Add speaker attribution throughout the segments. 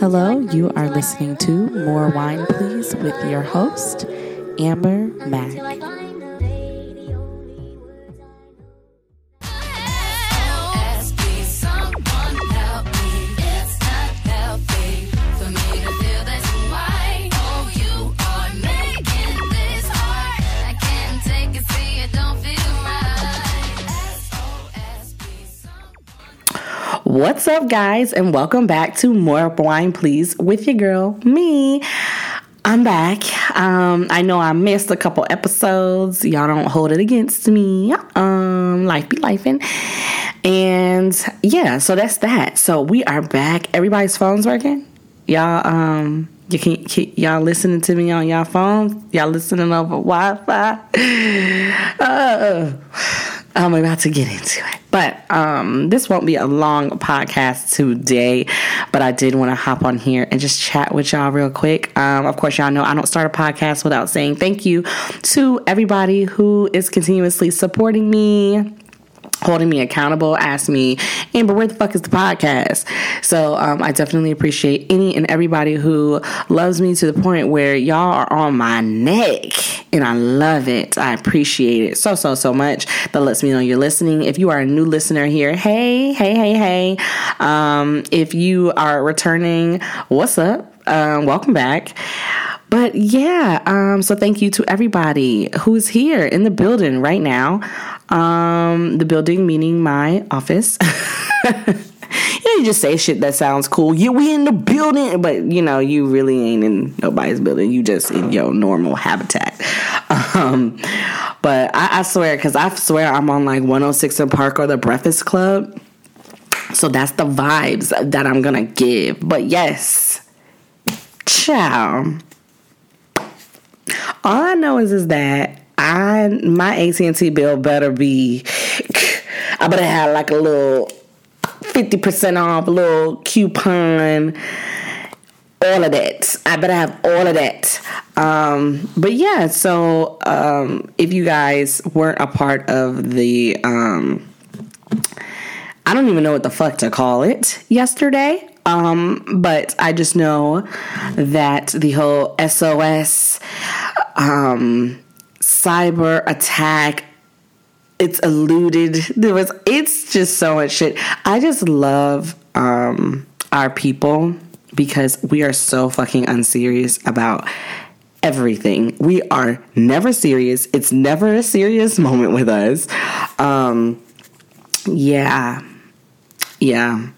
Speaker 1: Hello, you are listening to More Wine Please with your host, Amber Mack. What's up, guys, and welcome back to More Wine Please with your girl, me. I'm back. Um, I know I missed a couple episodes. Y'all don't hold it against me. Um, life be lifing. And yeah, so that's that. So we are back. Everybody's phones working. Y'all, um, you can, can y'all listening to me on y'all phones? Y'all listening over Wi-Fi? Uh, I'm about to get into it. But um, this won't be a long podcast today, but I did want to hop on here and just chat with y'all real quick. Um, of course, y'all know I don't start a podcast without saying thank you to everybody who is continuously supporting me holding me accountable, asked me, Amber, where the fuck is the podcast? So um, I definitely appreciate any and everybody who loves me to the point where y'all are on my neck. And I love it. I appreciate it so, so, so much. That lets me know you're listening. If you are a new listener here, hey, hey, hey, hey. Um, if you are returning, what's up? Um, welcome back. But yeah, um, so thank you to everybody who's here in the building right now. Um, the building meaning my office. you know, you just say shit that sounds cool. Yeah, we in the building, but you know, you really ain't in nobody's building. You just in your normal habitat. Um, but I, I swear, because I swear I'm on like 106 & Park or the Breakfast Club. So that's the vibes that I'm gonna give. But yes, ciao. All I know is is that I my AT and T bill better be. I better have like a little fifty percent off, little coupon, all of that. I better have all of that. Um, but yeah, so um, if you guys weren't a part of the, um, I don't even know what the fuck to call it yesterday. Um, but I just know that the whole SOS um, cyber attack. It's eluded. There was it's just so much shit. I just love um our people because we are so fucking unserious about everything. We are never serious. It's never a serious moment with us. Um yeah. Yeah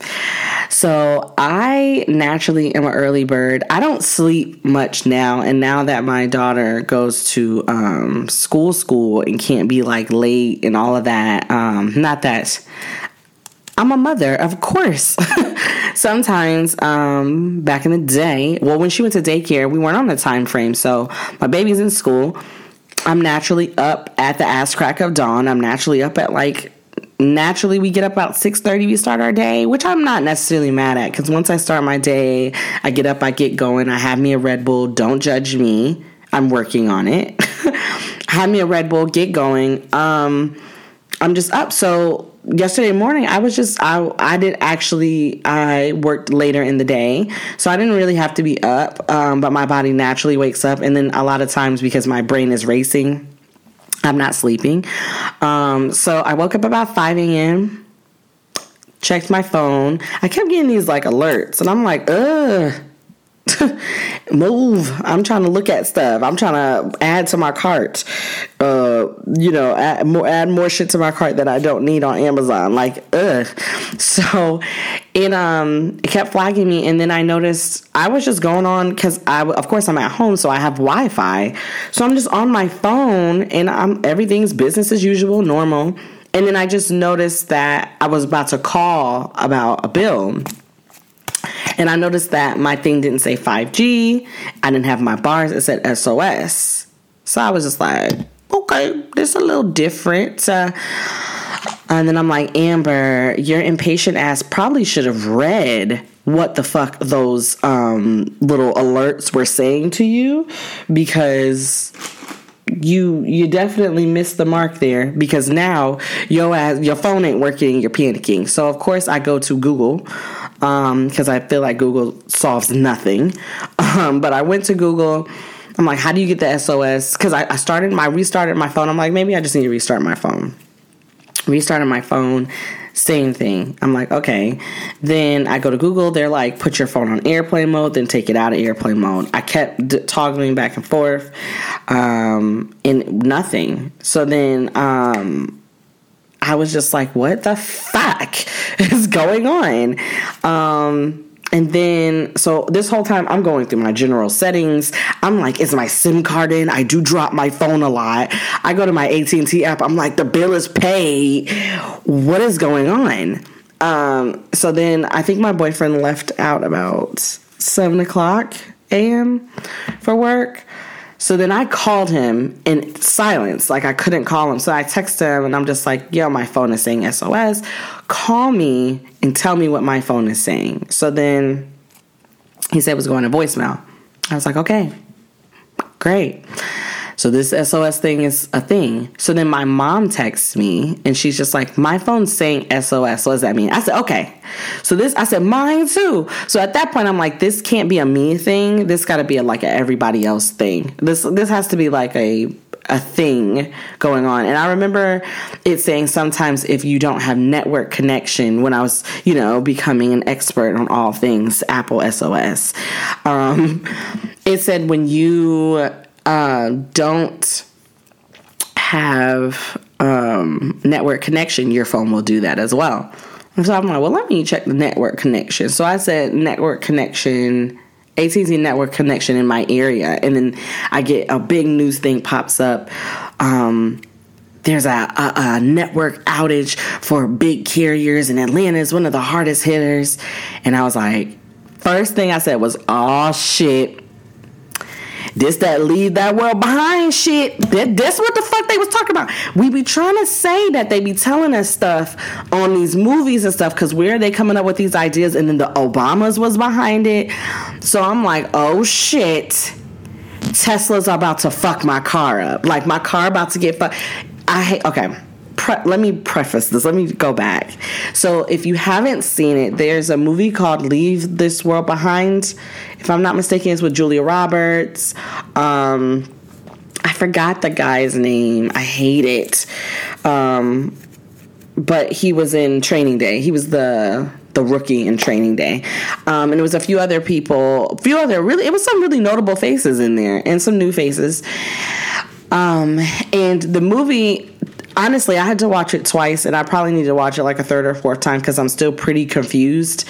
Speaker 1: so I naturally am an early bird. I don't sleep much now, and now that my daughter goes to um, school, school and can't be like late and all of that. Um, not that I'm a mother, of course. Sometimes, um, back in the day, well, when she went to daycare, we weren't on the time frame. So my baby's in school. I'm naturally up at the ass crack of dawn. I'm naturally up at like naturally we get up about 6.30 we start our day which i'm not necessarily mad at because once i start my day i get up i get going i have me a red bull don't judge me i'm working on it. Have me a red bull get going um i'm just up. So yesterday morning i was just i i did actually i worked later in the day so i didn't really have to be up um, but my body naturally wakes up and then a lot of times because my brain is racing I'm not sleeping. Um, so I woke up about 5 a.m., checked my phone. I kept getting these like alerts, and I'm like, ugh. Move. I'm trying to look at stuff. I'm trying to add to my cart uh you know add more add more shit to my cart that i don't need on amazon. Like ugh. So it um it kept flagging me and then i noticed i was just going on because i of course i'm at home so i have wi-fi. So i'm just on my phone and i'm everything's business as usual normal. And then i just noticed that i was about to call about a bill and I noticed that my thing didn't say 5G. I didn't have my bars. It said SOS. So I was just like, okay, this is a little different. Uh, and then I'm like, Amber, your impatient ass probably should have read what the fuck those um, little alerts were saying to you because you you definitely missed the mark there because now your ass, your phone ain't working you're panicking so of course i go to google because um, i feel like google solves nothing um, but i went to google i'm like how do you get the sos because I, I started my restarted my phone i'm like maybe i just need to restart my phone restarted my phone same thing. I'm like, okay. Then I go to Google. They're like, put your phone on airplane mode, then take it out of airplane mode. I kept d- toggling back and forth, um, and nothing. So then, um, I was just like, what the fuck is going on? Um, and then, so this whole time I'm going through my general settings. I'm like, is my SIM card in? I do drop my phone a lot. I go to my AT&T app. I'm like, the bill is paid. What is going on? Um, so then I think my boyfriend left out about seven o'clock a.m. for work. So then I called him in silence, like I couldn't call him. So I texted him and I'm just like, yo, my phone is saying SOS. Call me and tell me what my phone is saying. So then he said it was going to voicemail. I was like, okay, great. So this SOS thing is a thing. So then my mom texts me and she's just like, my phone's saying SOS. What does that mean? I said, okay. So this, I said, mine too. So at that point, I'm like, this can't be a me thing. This got to be a, like a everybody else thing. This this has to be like a a thing going on. And I remember it saying sometimes if you don't have network connection, when I was, you know, becoming an expert on all things Apple SOS, um, it said when you uh, don't have um, network connection, your phone will do that as well. And so I'm like, well, let me check the network connection. So I said network connection, AT&T network connection in my area, and then I get a big news thing pops up. Um, there's a, a, a, network outage for big carriers, and Atlanta is one of the hardest hitters. And I was like, first thing I said was, "Oh shit." This that leave that world behind shit. That, that's what the fuck they was talking about. We be trying to say that they be telling us stuff on these movies and stuff because where are they coming up with these ideas? And then the Obamas was behind it. So I'm like, oh shit. Tesla's about to fuck my car up. Like my car about to get fucked. I hate. Okay pre- let me preface this. Let me go back. So, if you haven't seen it, there's a movie called Leave This World Behind. If I'm not mistaken, it's with Julia Roberts. Um, I forgot the guy's name. I hate it. Um, but he was in Training Day. He was the the rookie in Training Day, um, and it was a few other people, a few other really. It was some really notable faces in there, and some new faces. Um, and the movie honestly, I had to watch it twice, and I probably need to watch it like a third or fourth time because I'm still pretty confused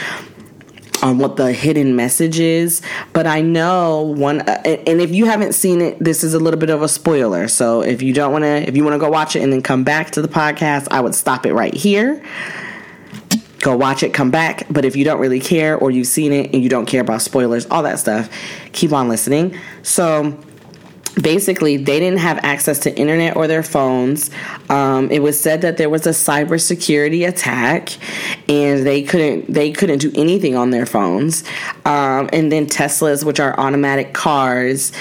Speaker 1: on what the hidden message is. But I know one, uh, and if you haven't seen it, this is a little bit of a spoiler. So if you don't want to, if you want to go watch it and then come back to the podcast, I would stop it right here. Go watch it, come back. But if you don't really care or you've seen it and you don't care about spoilers, all that stuff, keep on listening. So basically they didn't have access to internet or their phones. Um, it was said that there was a cybersecurity attack and they couldn't they couldn't do anything on their phones. Um, and then teslas which are automatic cars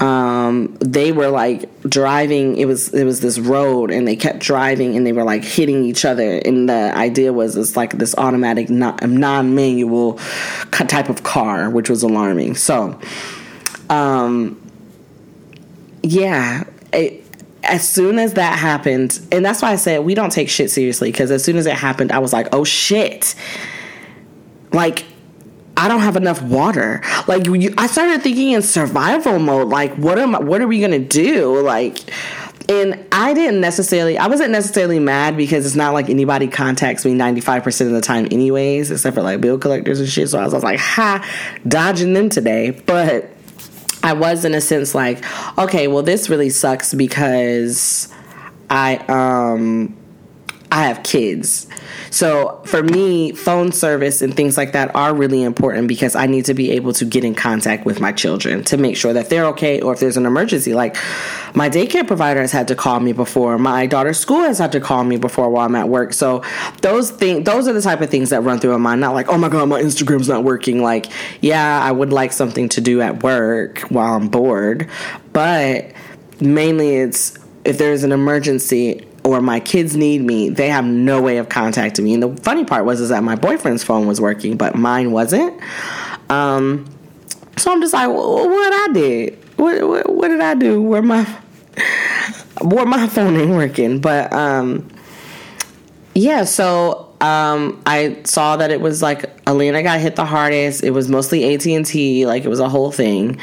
Speaker 1: um, they were like driving it was it was this road and they kept driving and they were like hitting each other. And the idea was it's like this automatic non-manual type of car which was alarming. So um yeah, it, as soon as that happened, and that's why I said we don't take shit seriously because as soon as it happened, I was like, oh shit. Like, I don't have enough water. Like, you, I started thinking in survival mode. Like, what am I, what are we gonna do? Like, and I didn't necessarily, I wasn't necessarily mad because it's not like anybody contacts me 95% of the time, anyways, except for like bill collectors and shit. So I was, I was like, ha, dodging them today. But I was in a sense like, okay, well this really sucks because I um I have kids. So for me, phone service and things like that are really important because I need to be able to get in contact with my children to make sure that they're okay or if there's an emergency. Like my daycare provider has had to call me before. My daughter's school has had to call me before while I'm at work. So those things those are the type of things that run through my mind. Not like, oh my god, my Instagram's not working. Like, yeah, I would like something to do at work while I'm bored. But mainly it's if there's an emergency or my kids need me, they have no way of contacting me. And the funny part was is that my boyfriend's phone was working, but mine wasn't. Um, so I'm just like, what I did? What, what, what did I do? Where my where my phone ain't working? But um, yeah. So um, I saw that it was like Atlanta got hit the hardest. It was mostly AT and T. Like it was a whole thing.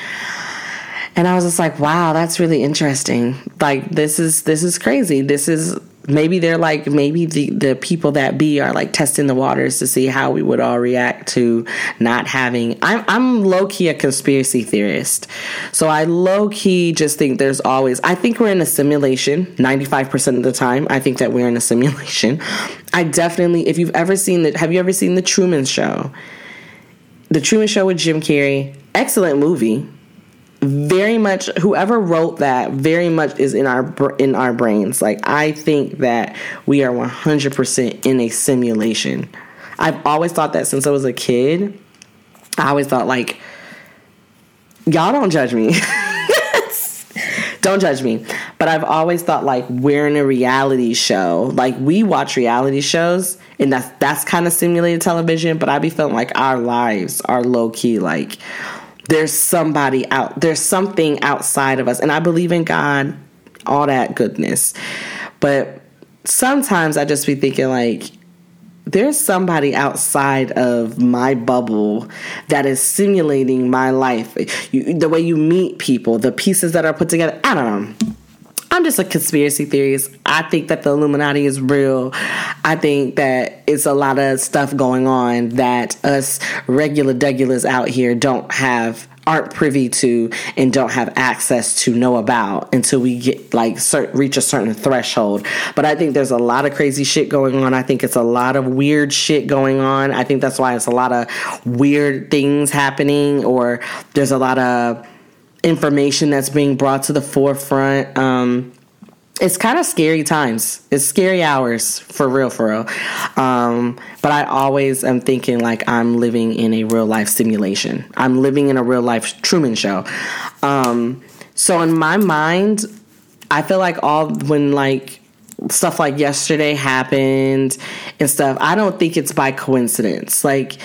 Speaker 1: And I was just like, wow, that's really interesting. Like this is this is crazy. This is maybe they're like maybe the the people that be are like testing the waters to see how we would all react to not having I'm I'm low key a conspiracy theorist. So I low key just think there's always I think we're in a simulation 95% of the time. I think that we're in a simulation. I definitely if you've ever seen the have you ever seen the Truman show? The Truman Show with Jim Carrey, excellent movie very much whoever wrote that very much is in our in our brains. Like i think that we are 100% in a simulation. I've always thought that since i was a kid. I always thought like y'all don't judge me. Don't judge me. But i've always thought like we're in a reality show. Like we watch reality shows and that's that's kind of simulated television but I'd be feeling like our lives are low key like there's somebody out there's something outside of us. And i believe in god all that goodness. But sometimes i just be thinking like there's somebody outside of my bubble that is simulating my life. You, the way you meet people the pieces that are put together i don't know I'm just a conspiracy theorist. I think that the Illuminati is real. I think that it's a lot of stuff going on that us regular degulars out here don't have aren't privy to and don't have access to know about until we get like cert- reach a certain threshold. But I think there's a lot of crazy shit going on. I think it's a lot of weird shit going on. I think that's why it's a lot of weird things happening or there's a lot of information that's being brought to the forefront. Um, it's kind of scary times. It's scary hours for real, for real. Um, but I always am thinking like I'm living in a real life simulation. I'm living in a real life Truman show. Um, so in my mind, I feel like all when like stuff like yesterday happened and stuff, I don't think it's by coincidence. Like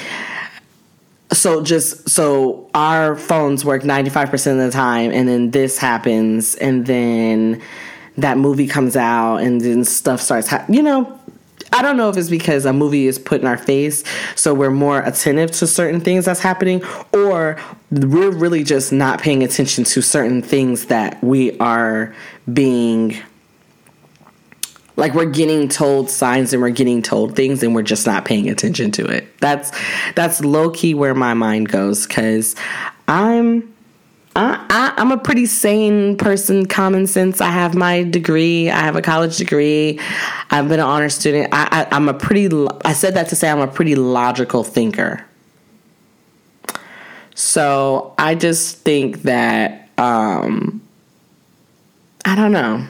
Speaker 1: so just so our phones work 95% of the time and then this happens and then that movie comes out and then stuff starts ha- you know I don't know if it's because a movie is put in our face, so we're more attentive to certain things that's happening, or we're really just not paying attention to certain things that we are being like we're getting told signs and we're getting told things and we're just not paying attention to it. That's that's low key where my mind goes because I'm I, I, am a pretty sane person, common sense. I have my degree. I have a college degree. I've been an honor student. I, I, I'm a pretty. I said that to say I'm a pretty logical thinker. So I just think that um, I don't know.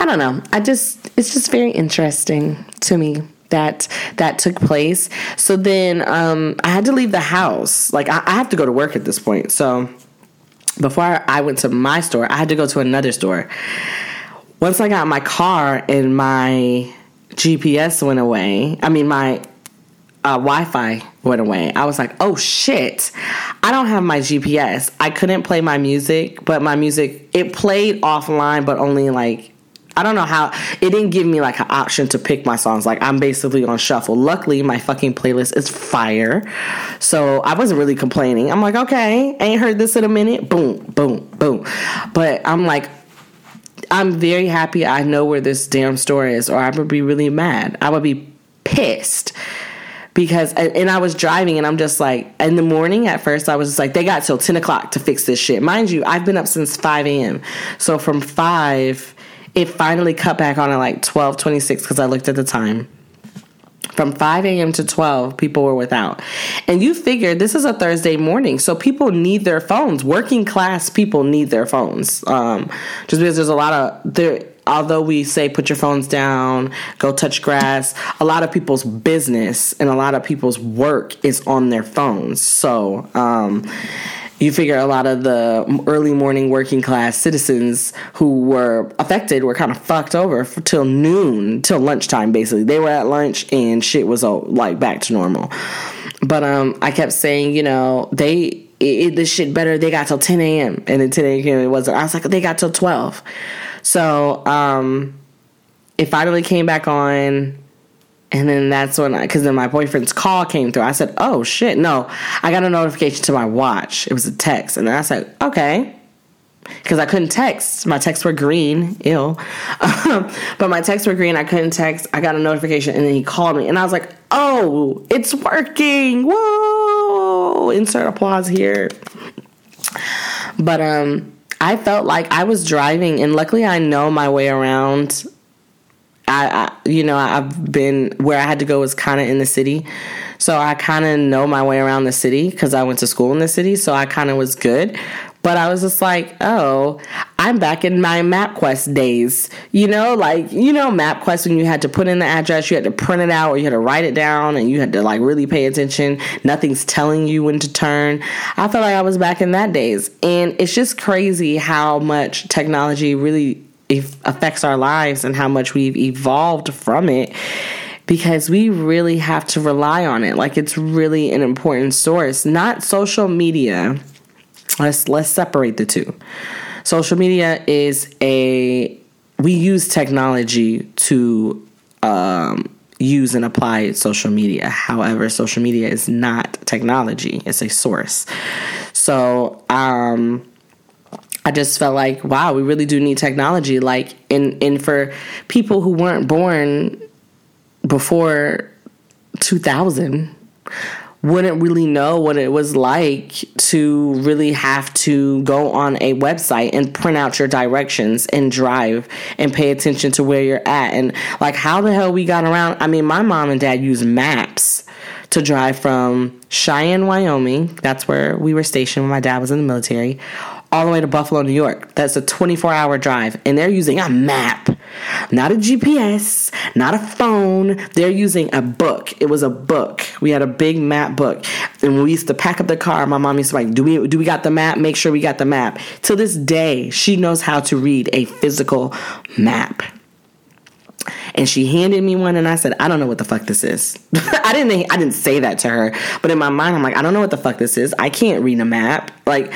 Speaker 1: I don't know. I just it's just very interesting to me that that took place. So then um, I had to leave the house. Like I, I have to go to work at this point. So before I went to my store, I had to go to another store. Once I got my car and my GPS went away, I mean my uh, Wi-Fi went away. I was like, oh shit, I don't have my GPS. I couldn't play my music, but my music it played offline, but only like I don't know how it didn't give me like an option to pick my songs. Like I'm basically on shuffle. Luckily, my fucking playlist is fire, so I wasn't really complaining. I'm like, okay, ain't heard this in a minute. Boom, boom, boom. But I'm like, I'm very happy. I know where this damn store is, or I would be really mad. I would be pissed because and I was driving and I'm just like in the morning at first I was just like they got till 10 o'clock to fix this shit. Mind you, I've been up since 5 a.m. So from 5 it finally cut back on at like 1226 because I looked at the time. From 5 a.m. to 12, people were without. And you figure this is a Thursday morning, so people need their phones. Working class people need their phones. Um, just because there's a lot of there although we say put your phones down, go touch grass, a lot of people's business and a lot of people's work is on their phones. So, um, you figure a lot of the early morning working class citizens who were affected were kind of fucked over till noon, till lunchtime. Basically, they were at lunch and shit was all, like back to normal. But um, I kept saying, you know, they it, this shit better. They got till 10 a.m. and then 10 a.m. it wasn't. I was like, they got till 12. So um, it finally came back on and then that's when I, because then my boyfriend's call came through. I said, oh shit, no. I got a notification to my watch. It was a text. And then I said, okay. Because I couldn't text. My texts were green. Ill. but my texts were green. I couldn't text. I got a notification and then he called me. And I was like, oh, it's working. Whoa. Insert applause here. But um, I felt like I was driving, and luckily I know my way around I, I, you know I've been where I had to go was kind of in the city, so I kind of know my way around the city because I went to school in the city, so I kind of was good. But I was just like, oh, I'm back in my MapQuest days. You know, like, you know, MapQuest when you had to put in the address, you had to print it out or you had to write it down and you had to like really pay attention. Nothing's telling you when to turn. I felt like I was back in that days. And it's just crazy how much technology really affects our lives and how much we've evolved from it because we really have to rely on it like it's really an important source not social media let's let's separate the two social media is a we use technology to um, use and apply social media. However social media is not technology. It's a source. So um I just felt like, wow, we really do need technology. Like, in and for people who weren't born before 2000, wouldn't really know what it was like to really have to go on a website and print out your directions and drive and pay attention to where you're at and like how the hell we got around. I mean, my mom and dad use maps to drive from Cheyenne, Wyoming. That's where we were stationed when my dad was in the military all the way to Buffalo, New York. That's a 24 hour drive. And they're using a map, not a GPS, not a phone. They're using a book. It was a book. We had a big map book. And we used to pack up the car, my mom used to like, do we, do we got the map? Make sure we got the map. To this day, she knows how to read a physical map and she handed me one and I said, I don't know what the fuck this is. I didn't I didn't say that to her, but in my mind I'm like, I don't know what the fuck this is. I can't read a map. Like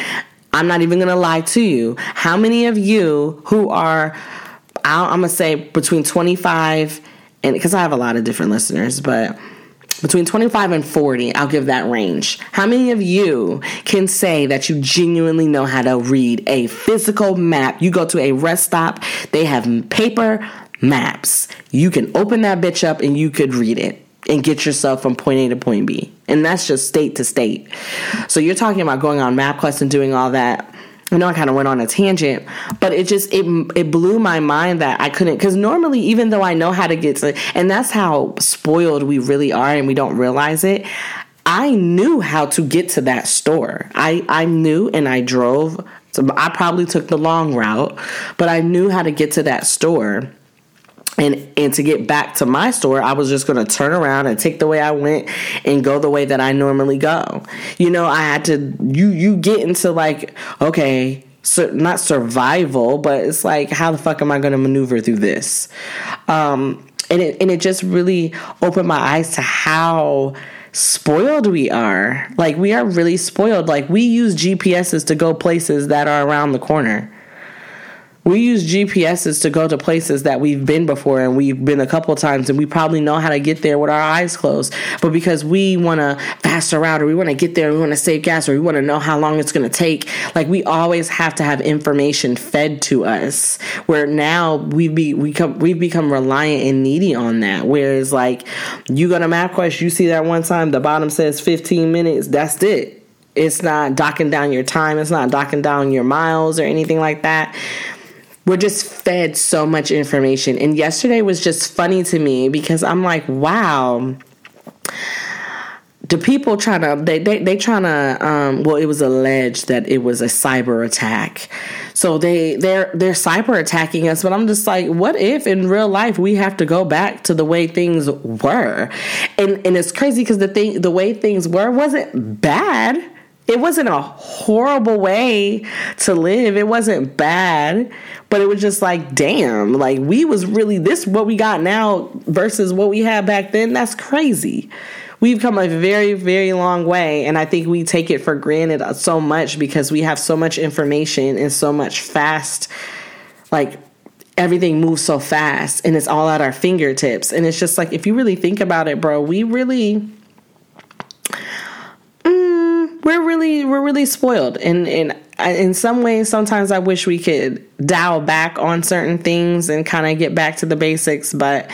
Speaker 1: I'm not even to lie to you. How many of you who are, I'm to say between 25 and because I have a lot of different listeners, but between 25 and 40, I'll give that range. How many of you can say that you genuinely know how to read a physical map? You go to a rest stop, they have paper maps. You can open that bitch up and you could read it and get yourself from point A to point B. And that's just state to state. So you're talking about going on MapQuest and doing all that. I know I kind of went on a tangent, but it just it it blew my mind that I couldn't because normally even though I know how to get to and that's how spoiled we really are and we don't realize it. I knew how to get to that store. I I knew and I drove. So I probably took the long route, but I knew how to get to that store and and to get back to my store i was just going to turn around and take the way i went and go the way that i normally go. You know i had to you you get into like okay so not survival but it's like how the fuck am i going to maneuver through this? Um and it and it just really opened my eyes to how spoiled we are. Like we are really spoiled. Like we use gps's to go places that are around the corner we use GPSs to go to places that we've been before and we've been a couple times and we probably know how to get there with our eyes closed. But because we want to fast route or we want to get there and we want to save gas or we want to know how long it's going to take, like we always have to have information fed to us. Where now we be we come we've become reliant and needy on that. Whereas like you go to MapQuest, you see that one time the bottom says 15 minutes, that's it. It's not docking down your time, it's not docking down your miles or anything like that we're just fed so much information. And yesterday was just funny to me because I'm like, wow. The people trying to they they they trying to um well it was alleged that it was a cyber attack. So they they're they're cyber attacking us, but I'm just like, what if in real life we have to go back to the way things were? And and it's crazy because the thing the way things were wasn't bad it wasn't a horrible way to live. It wasn't bad, but it was just like, damn, like we was really this what we got now versus what we had back then. That's crazy. We've come a very, very long way, and I think we take it for granted so much because we have so much information and so much fast, like everything moves so fast and it's all at our fingertips. And it's just like, if you really think about it, bro, we really we're really we're really spoiled. And in some ways sometimes i wish we could dial back on certain things and kind of get back to the basics but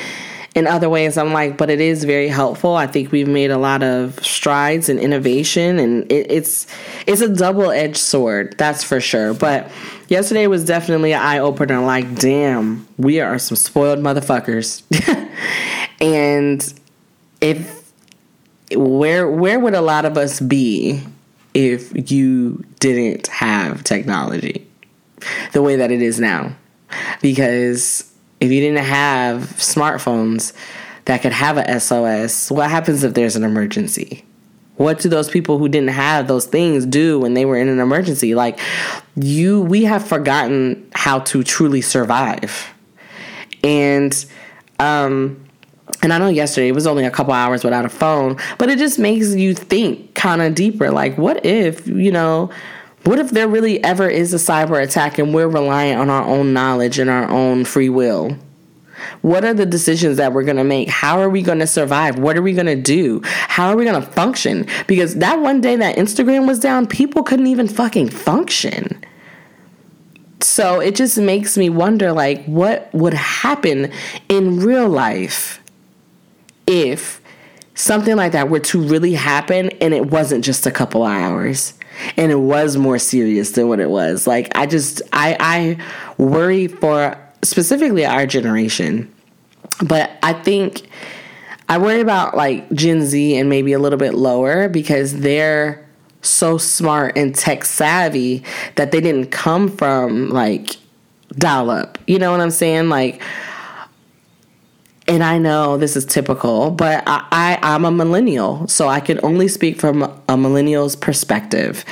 Speaker 1: in other ways i'm like but it is very helpful. I think we've made a lot of strides and in innovation and it, it's it's a double-edged sword that's for sure. But yesterday was definitely an eye-opener like damn we are some spoiled motherfuckers. And if where where would a lot of us be if you didn't have technology the way that it is now. Because if you didn't have smartphones that could have a SOS, what happens if there's an emergency? What do those people who didn't have those things do when they were in an emergency? Like you we have forgotten how to truly survive. And um and I know yesterday it was only a couple hours without a phone, but it just makes you think kind of deeper. Like, what if, you know, what if there really ever is a cyber attack and we're reliant on our own knowledge and our own free will? What are the decisions that we're going to make? How are we going to survive? What are we going to do? How are we going to function? Because that one day that Instagram was down, people couldn't even fucking function. So it just makes me wonder like what would happen in real life if something like that were to really happen and it wasn't just a couple hours and it was more serious than what it was. Like i just i i worry for specifically our generation but i think i worry about like gen z and maybe a little bit lower because they're so smart and tech savvy that they didn't come from like dial up you know what i'm saying? Like and I know this is typical, but I, I am a millennial, so I can only speak from a millennial's perspective.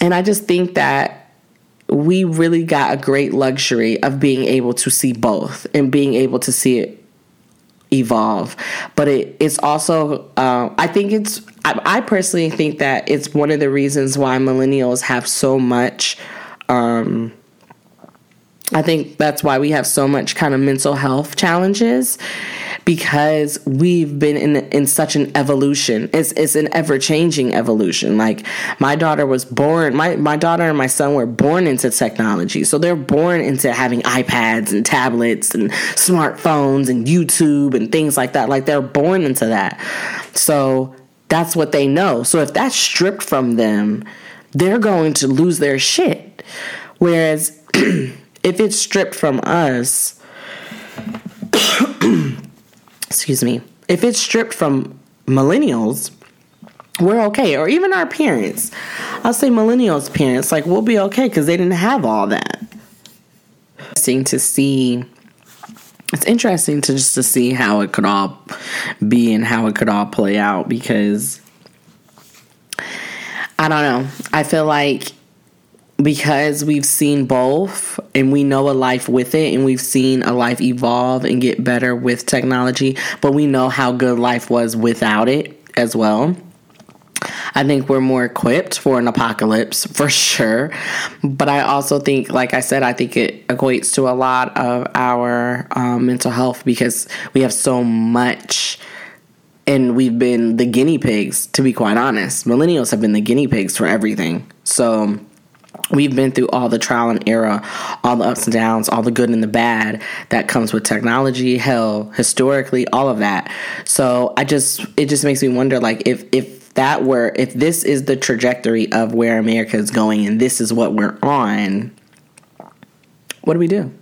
Speaker 1: And I just think that we really got a great luxury of being able to see both and being able to see it evolve. But it, it's also, uh, I think it's, I, I, personally think that it's one of the reasons why millennials have so much. Um, I think that's why we have so much kind of mental health challenges because we've been in in such an evolution. It's it's an ever changing evolution. Like my daughter was born my my daughter and my son were born into technology. So they're born into having iPads and tablets and smartphones and YouTube and things like that. Like they're born into that. So that's what they know. So if that's stripped from them, they're going to lose their shit. Whereas if it's stripped from us, excuse me, if it's stripped from millennials, we're okay. Or even our parents. I'll say millennials' parents, like, we'll be okay because they didn't have all that. Interesting to see. It's interesting to just to see how it could all be and how it could all play out because I don't know. I feel like because we've seen both and we know a life with it and we've seen a life evolve and get better with technology, but we know how good life was without it as well. I think we're more equipped for an apocalypse for sure. But I also think, like I said, I think it equates to a lot of our um, mental health because we have so much and we've been the guinea pigs, to be quite honest. Millennials have been the guinea pigs for everything. So we've been through all the trial and error, all the ups and downs, all the good and the bad that comes with technology, hell, historically, all of that. So I just it just makes me wonder like if if that were if this is the trajectory of where America is going and this is what we're on, what do we do?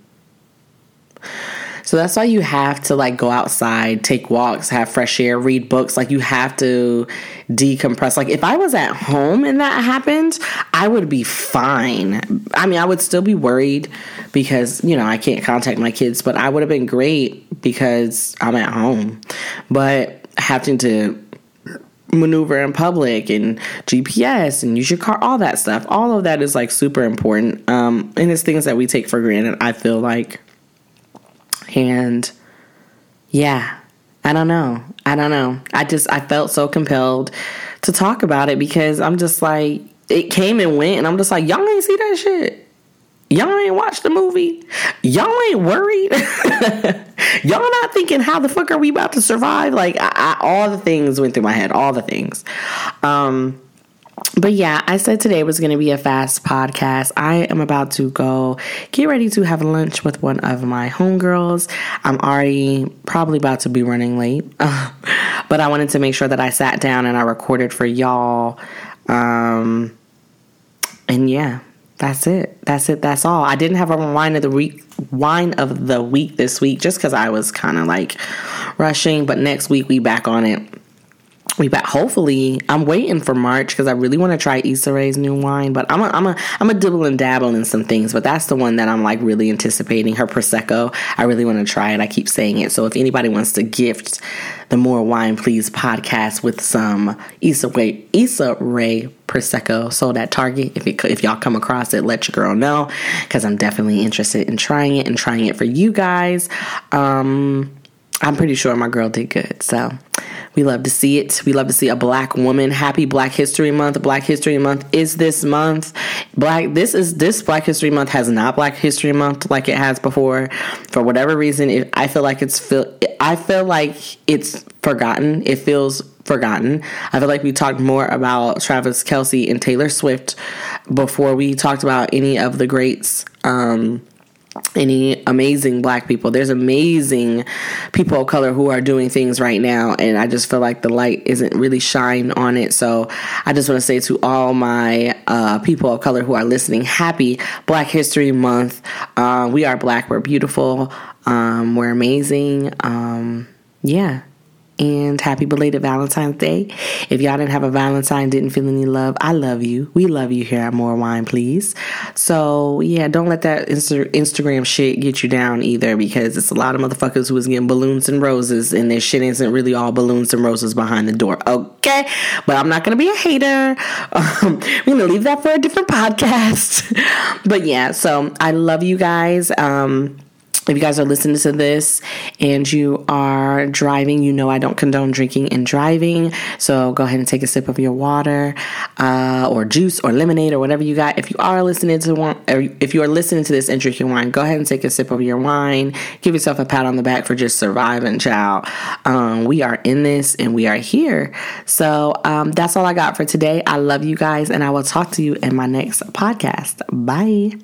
Speaker 1: So that's why you have to like go outside, take walks, have fresh air, read books. Like you have to decompress. Like if I was at home and that happened, I would be fine. I mean, I would still be worried because, you know, I can't contact my kids, but I would have been great because I'm at home. But having to maneuver in public and GPS and use your car, all that stuff. All of that is like super important. Um, and it's things that we take for granted, I feel like. And yeah, I don't know. I don't know. I just, I felt so compelled to talk about it because I'm just like, it came and went, and I'm just like, y'all ain't see that shit. Y'all ain't watched the movie. Y'all ain't worried. Y'all not thinking how the fuck are we about to survive? Like I, I, all the things went through my head. All the things. Um, but yeah, I said today was going to be a fast podcast. I am about to go get ready to have lunch with one of my homegirls. I'm already probably about to be running late, but I wanted to make sure that I sat down and I recorded for y'all. Um, and yeah, that's it. That's it. That's all. I didn't have a wine of the week wine of the week this week just because I was kind of like rushing. But next week we back on it back. Hopefully, I'm waiting for March because I really want to try Issa Rae's new wine. But I'm a, I'm a I'm a dibble and dabble in some things. But that's the one that I'm like really anticipating. Her prosecco. I really want to try it. I keep saying it. So if anybody wants to gift the More Wine Please podcast with some Issa Rae Issa Rae prosecco sold at Target, if it, if y'all come across it, let your girl know because I'm definitely interested in trying it and trying it for you guys. Um, I'm pretty sure my girl did good. So we love to see it. We love to see a black woman. Happy Black History Month. Black History Month is this month. Black this is this Black History Month has not Black History Month like it has before. For whatever reason, it, I feel like it's feel I feel like it's forgotten. It feels forgotten. I feel like we talked more about Travis Kelce and Taylor Swift before we talked about any of the greats. Um, any amazing black people. There's amazing people of color who are doing things right now, and I just feel like the light isn't really shine on it. So I just want to say to all my uh, people of color who are listening, happy Black History Month. Uh, we are black, we're beautiful, um, we're amazing. Um, yeah and happy belated Valentine's Day. If y'all didn't have a Valentine, didn't feel any love, I love you. We love you here at More Wine, please. So yeah, don't let that Insta- Instagram shit get you down either, because it's a lot of motherfuckers who is getting balloons and roses, and their shit isn't really all balloons and roses behind the door. Okay, but I'm not gonna be a hater. Um, we're gonna leave that for a different podcast. but yeah, so I love you guys. Um, if you guys are listening to this and you are driving, you know I don't condone drinking and driving. So go ahead and take a sip of your water, uh, or juice, or lemonade, or whatever you got. If you are listening to one, if you are listening to this and drinking wine, go ahead and take a sip of your wine. Give yourself a pat on the back for just surviving, child. Um, we are in this and we are here. So um, that's all I got for today. I love you guys, and I will talk to you in my next podcast. Bye.